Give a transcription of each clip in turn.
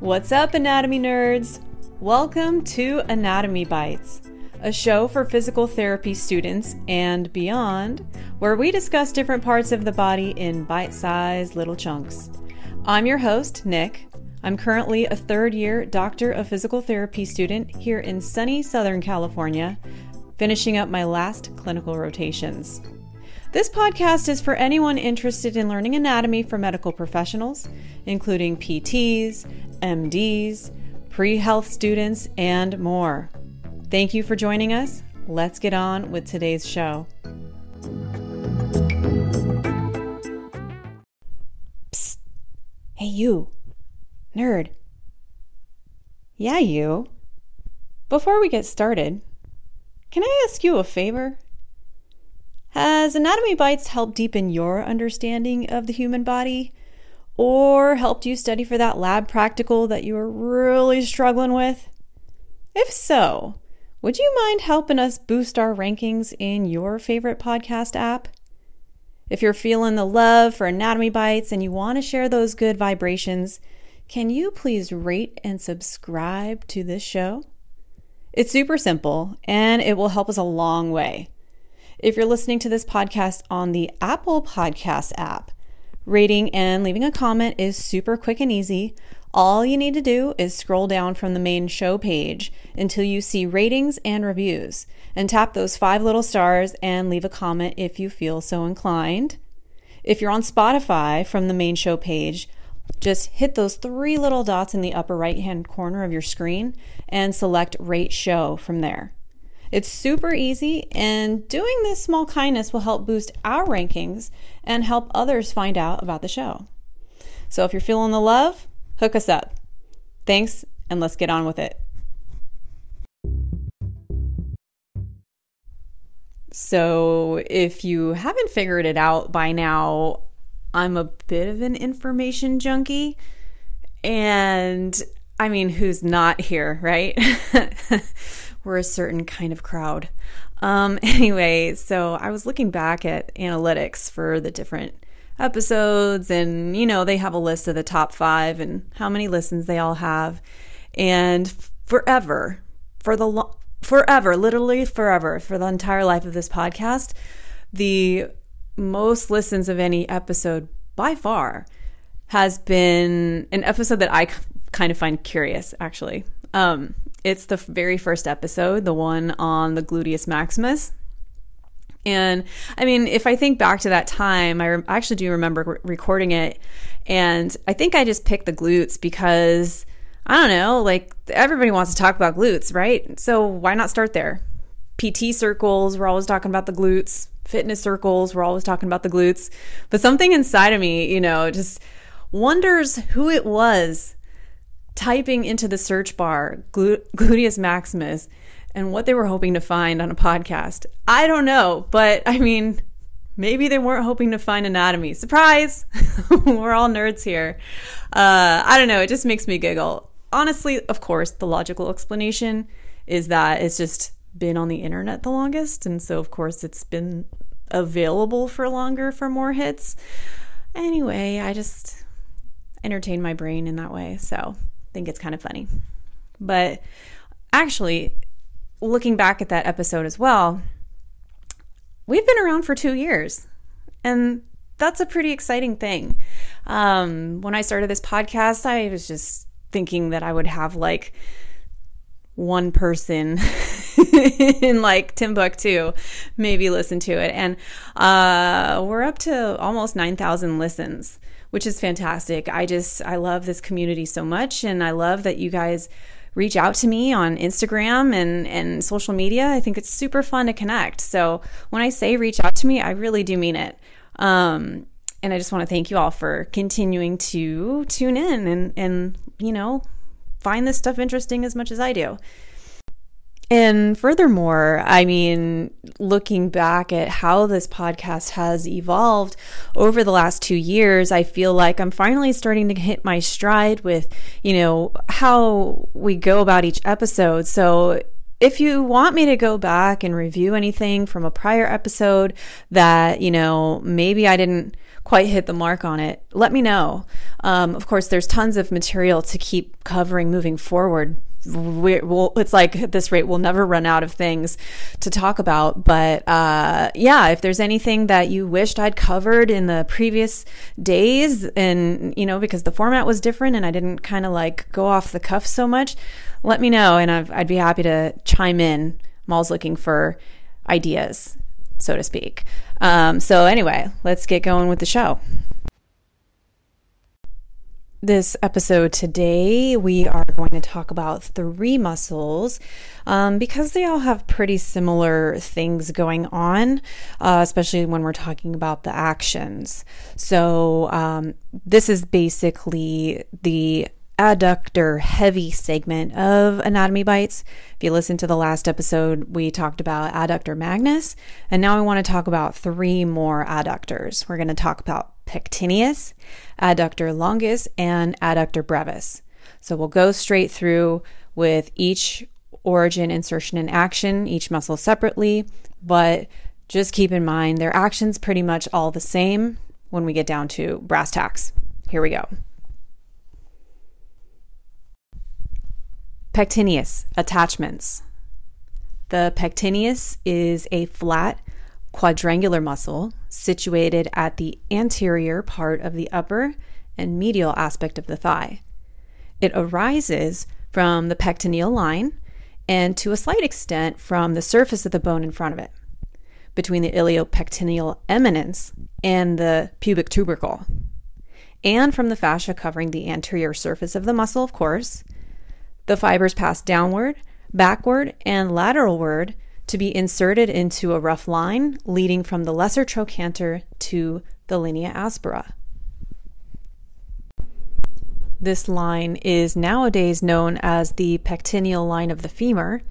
What's up, anatomy nerds? Welcome to Anatomy Bites, a show for physical therapy students and beyond, where we discuss different parts of the body in bite sized little chunks. I'm your host, Nick. I'm currently a third year Doctor of Physical Therapy student here in sunny Southern California, finishing up my last clinical rotations. This podcast is for anyone interested in learning anatomy for medical professionals, including PTs, MDs, pre health students, and more. Thank you for joining us. Let's get on with today's show. Psst. Hey, you. Nerd. Yeah, you. Before we get started, can I ask you a favor? Has Anatomy Bites helped deepen your understanding of the human body? Or helped you study for that lab practical that you were really struggling with? If so, would you mind helping us boost our rankings in your favorite podcast app? If you're feeling the love for Anatomy Bites and you want to share those good vibrations, can you please rate and subscribe to this show? It's super simple and it will help us a long way. If you're listening to this podcast on the Apple Podcast app, rating and leaving a comment is super quick and easy. All you need to do is scroll down from the main show page until you see ratings and reviews and tap those five little stars and leave a comment if you feel so inclined. If you're on Spotify from the main show page, just hit those three little dots in the upper right hand corner of your screen and select Rate Show from there. It's super easy, and doing this small kindness will help boost our rankings and help others find out about the show. So if you're feeling the love, hook us up. Thanks, and let's get on with it. So, if you haven't figured it out by now, I'm a bit of an information junkie. And I mean, who's not here, right? we're a certain kind of crowd. Um, anyway, so I was looking back at analytics for the different episodes, and you know, they have a list of the top five and how many listens they all have. And forever, for the lo- forever, literally forever, for the entire life of this podcast, the most listens of any episode by far has been an episode that I kind of find curious, actually. Um, it's the very first episode, the one on the gluteus maximus. And I mean, if I think back to that time, I, re- I actually do remember re- recording it. And I think I just picked the glutes because I don't know, like everybody wants to talk about glutes, right? So why not start there? PT circles, we're always talking about the glutes. Fitness circles, we're always talking about the glutes. But something inside of me, you know, just wonders who it was typing into the search bar gluteus maximus and what they were hoping to find on a podcast. I don't know, but I mean, maybe they weren't hoping to find anatomy. Surprise! we're all nerds here. Uh, I don't know, it just makes me giggle. Honestly, of course, the logical explanation is that it's just been on the internet the longest, and so of course it's been available for longer for more hits. Anyway, I just entertain my brain in that way. So think it's kind of funny. But actually, looking back at that episode as well, we've been around for two years. And that's a pretty exciting thing. Um, when I started this podcast, I was just thinking that I would have like one person in like Timbuktu maybe listen to it. And uh, we're up to almost 9,000 listens which is fantastic. I just, I love this community so much. And I love that you guys reach out to me on Instagram and, and social media. I think it's super fun to connect. So when I say reach out to me, I really do mean it. Um, and I just want to thank you all for continuing to tune in and, and, you know, find this stuff interesting as much as I do. And furthermore, I mean, looking back at how this podcast has evolved over the last two years, I feel like I'm finally starting to hit my stride with, you know, how we go about each episode. So if you want me to go back and review anything from a prior episode that, you know, maybe I didn't quite hit the mark on it, let me know. Um, of course, there's tons of material to keep covering moving forward. We we'll, it's like at this rate, we'll never run out of things to talk about. But uh, yeah, if there's anything that you wished I'd covered in the previous days, and you know, because the format was different and I didn't kind of like go off the cuff so much, let me know and i would be happy to chime in. I'm always looking for ideas, so to speak. Um, so, anyway, let's get going with the show. This episode today, we are going to talk about three muscles um, because they all have pretty similar things going on, uh, especially when we're talking about the actions. So, um, this is basically the adductor heavy segment of Anatomy Bites. If you listen to the last episode, we talked about adductor magnus, and now I want to talk about three more adductors. We're going to talk about pectineus, adductor longus, and adductor brevis. So we'll go straight through with each origin, insertion, and action, each muscle separately, but just keep in mind their actions pretty much all the same when we get down to brass tacks. Here we go. Pectineus attachments. The pectineus is a flat quadrangular muscle situated at the anterior part of the upper and medial aspect of the thigh. It arises from the pectineal line and to a slight extent from the surface of the bone in front of it, between the iliopectineal eminence and the pubic tubercle, and from the fascia covering the anterior surface of the muscle, of course, the fibers pass downward, backward, and lateralward to be inserted into a rough line leading from the lesser trochanter to the linea aspera. This line is nowadays known as the pectineal line of the femur,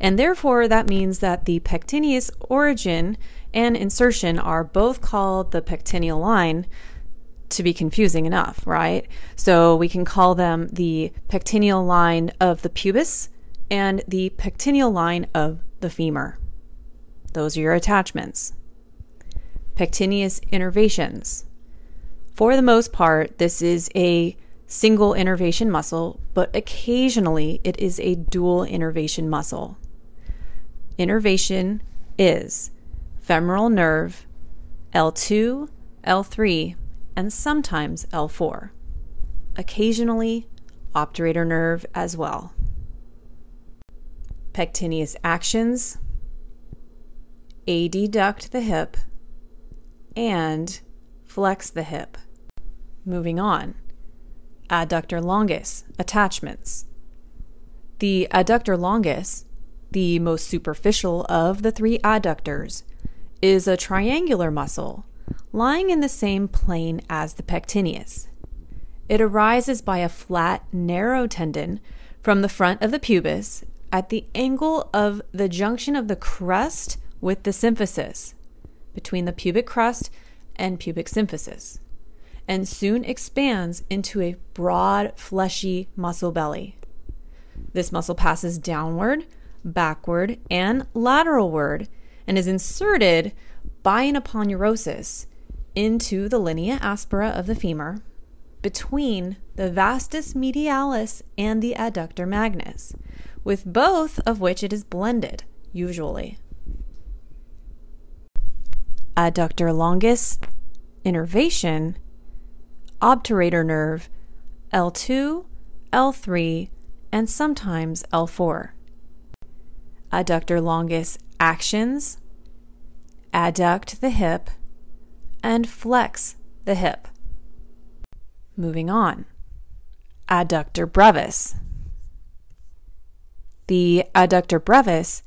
and therefore that means that the pectineus origin and insertion are both called the pectineal line, to be confusing enough, right? So we can call them the pectineal line of the pubis and the pectineal line of the femur. Those are your attachments. Pectineus innervations. For the most part, this is a single innervation muscle, but occasionally it is a dual innervation muscle. Innervation is femoral nerve L2, L3, and sometimes L4. Occasionally, obturator nerve as well. Pectineus actions, adduct the hip, and flex the hip. Moving on, adductor longus attachments. The adductor longus, the most superficial of the three adductors, is a triangular muscle lying in the same plane as the pectineus. It arises by a flat, narrow tendon from the front of the pubis at the angle of the junction of the crest with the symphysis, between the pubic crest and pubic symphysis, and soon expands into a broad, fleshy muscle belly. This muscle passes downward, backward, and lateralward and is inserted by an aponeurosis into the linea aspera of the femur between the vastus medialis and the adductor magnus, with both of which it is blended, usually. Adductor longus innervation, obturator nerve, L2, L3, and sometimes L4. Adductor longus actions, adduct the hip, and flex the hip. Moving on, adductor brevis. The adductor brevis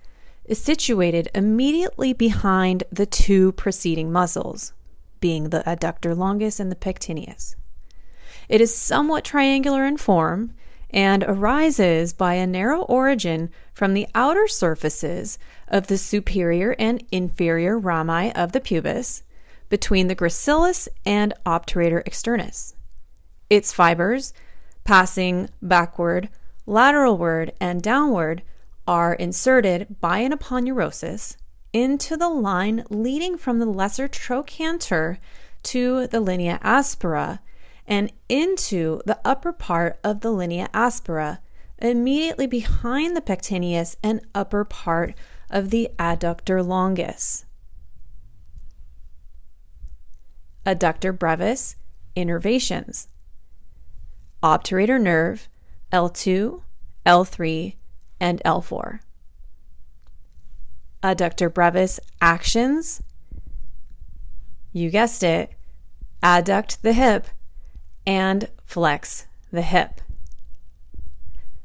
is situated immediately behind the two preceding muscles, being the adductor longus and the pectineus. It is somewhat triangular in form and arises by a narrow origin from the outer surfaces of the superior and inferior rami of the pubis between the gracilis and obturator externus. Its fibers, passing backward, lateralward, and downward, are inserted by an aponeurosis into the line leading from the lesser trochanter to the linea aspera and into the upper part of the linea aspera, immediately behind the pectineus and upper part of the adductor longus. Adductor brevis, innervations. Obturator nerve, L2, L3, and L4. Adductor brevis actions. You guessed it. Adduct the hip and flex the hip.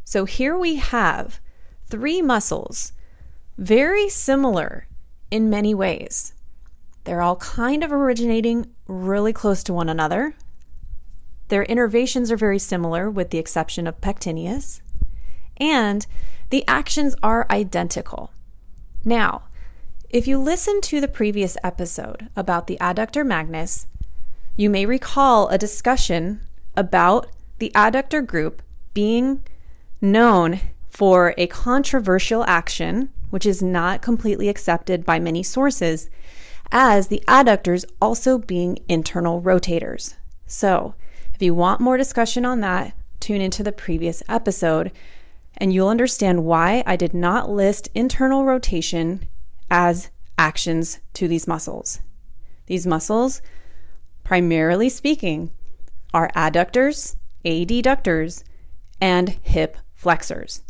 So here we have three muscles, very similar in many ways. They're all kind of originating really close to one another. Their innervations are very similar, with the exception of pectineus, and the actions are identical. Now, if you listen to the previous episode about the adductor magnus, you may recall a discussion about the adductor group being known for a controversial action, which is not completely accepted by many sources, as the adductors also being internal rotators. So, if you want more discussion on that, tune into the previous episode and you'll understand why I did not list internal rotation as actions to these muscles. These muscles primarily speaking, are adductors, adductors, and hip flexors.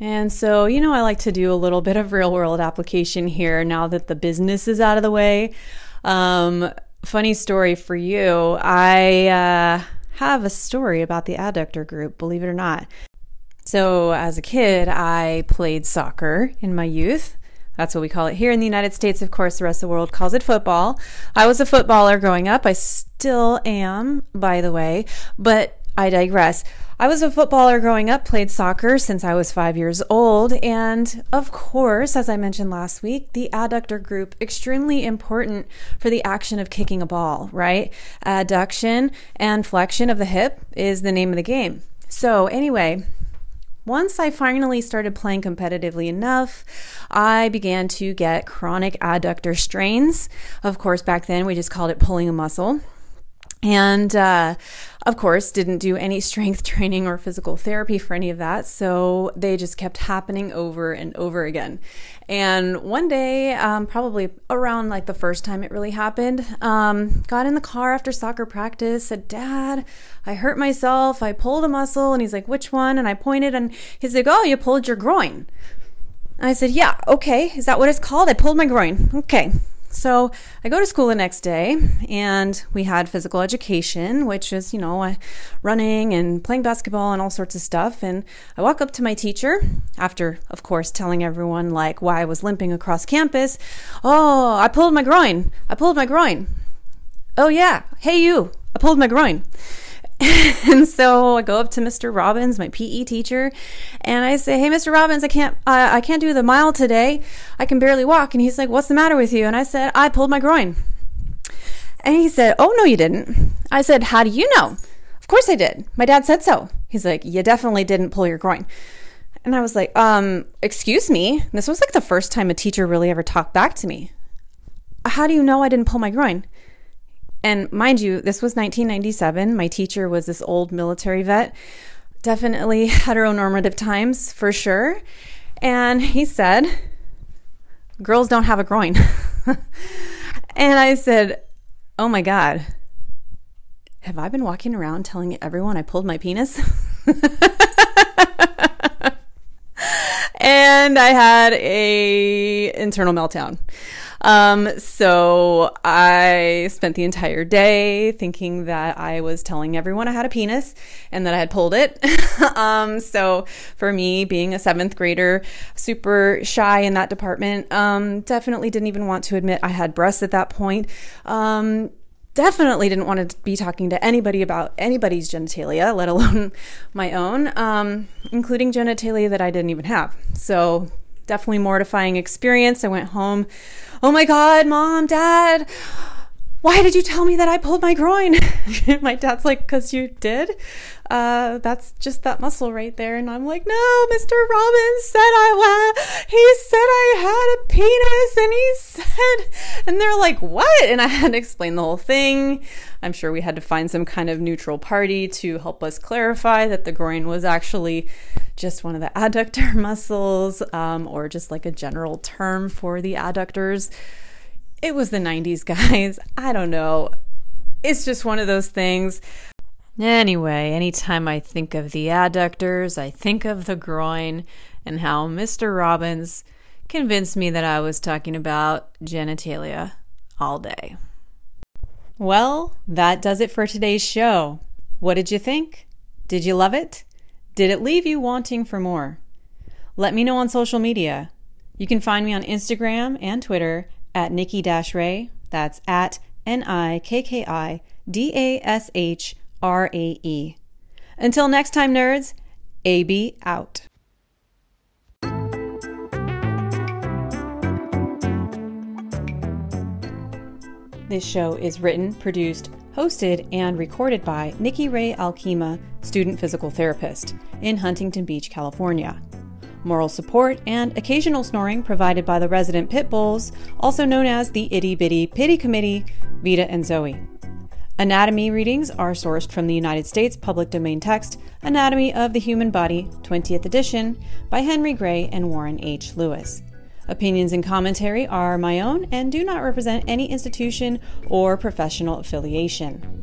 And so, you know, I like to do a little bit of real world application here now that the business is out of the way. Um, funny story for you. I uh, have a story about the adductor group, believe it or not. So, as a kid, I played soccer in my youth. That's what we call it here in the United States. Of course, the rest of the world calls it football. I was a footballer growing up. I still am, by the way, but I digress. I was a footballer growing up, played soccer since I was five years old. And of course, as I mentioned last week, the adductor group, extremely important for the action of kicking a ball, right? Adduction and flexion of the hip is the name of the game. So, anyway, once I finally started playing competitively enough, I began to get chronic adductor strains. Of course, back then we just called it pulling a muscle. And uh, of course, didn't do any strength training or physical therapy for any of that. So they just kept happening over and over again. And one day, um, probably around like the first time it really happened, um, got in the car after soccer practice, said, Dad, I hurt myself. I pulled a muscle. And he's like, Which one? And I pointed, and he's like, Oh, you pulled your groin. And I said, Yeah, okay. Is that what it's called? I pulled my groin. Okay. So I go to school the next day, and we had physical education, which is, you know, uh, running and playing basketball and all sorts of stuff. And I walk up to my teacher after, of course, telling everyone like why I was limping across campus. Oh, I pulled my groin. I pulled my groin. Oh, yeah. Hey, you. I pulled my groin. and so I go up to Mr. Robbins, my PE teacher, and I say, "Hey, Mr. Robbins, I can't, uh, I can't do the mile today. I can barely walk." And he's like, "What's the matter with you?" And I said, "I pulled my groin." And he said, "Oh no, you didn't." I said, "How do you know?" Of course I did. My dad said so. He's like, "You definitely didn't pull your groin." And I was like, "Um, excuse me." This was like the first time a teacher really ever talked back to me. How do you know I didn't pull my groin? And mind you, this was 1997. My teacher was this old military vet, definitely heteronormative times for sure. And he said, Girls don't have a groin. and I said, Oh my God, have I been walking around telling everyone I pulled my penis? and I had a internal meltdown. Um, so I spent the entire day thinking that I was telling everyone I had a penis and that I had pulled it. um, so for me, being a seventh grader, super shy in that department, um, definitely didn't even want to admit I had breasts at that point. Um, definitely didn't want to be talking to anybody about anybody's genitalia, let alone my own, um, including genitalia that I didn't even have. So definitely mortifying experience. I went home. Oh my God, mom, dad, why did you tell me that I pulled my groin? my dad's like, because you did. Uh, that's just that muscle right there. And I'm like, no, Mr. Robbins said I, uh, he said I had a penis and he said, and they're like, what? And I had to explain the whole thing. I'm sure we had to find some kind of neutral party to help us clarify that the groin was actually just one of the adductor muscles, um, or just like a general term for the adductors it was the 90s, guys. I don't know. It's just one of those things. Anyway, anytime I think of the adductors, I think of the groin and how Mr. Robbins convinced me that I was talking about genitalia all day. Well, that does it for today's show. What did you think? Did you love it? Did it leave you wanting for more? Let me know on social media. You can find me on Instagram and Twitter at Nikki Dash Rae. That's at N I K K I D A S H R A E. Until next time, nerds, AB out. This show is written, produced, hosted, and recorded by Nikki Rae Alkema, student physical therapist, in Huntington Beach, California moral support, and occasional snoring provided by the resident pit bulls, also known as the Itty Bitty Pity Committee, Vita and Zoe. Anatomy readings are sourced from the United States public domain text Anatomy of the Human Body, 20th edition, by Henry Gray and Warren H. Lewis. Opinions and commentary are my own and do not represent any institution or professional affiliation.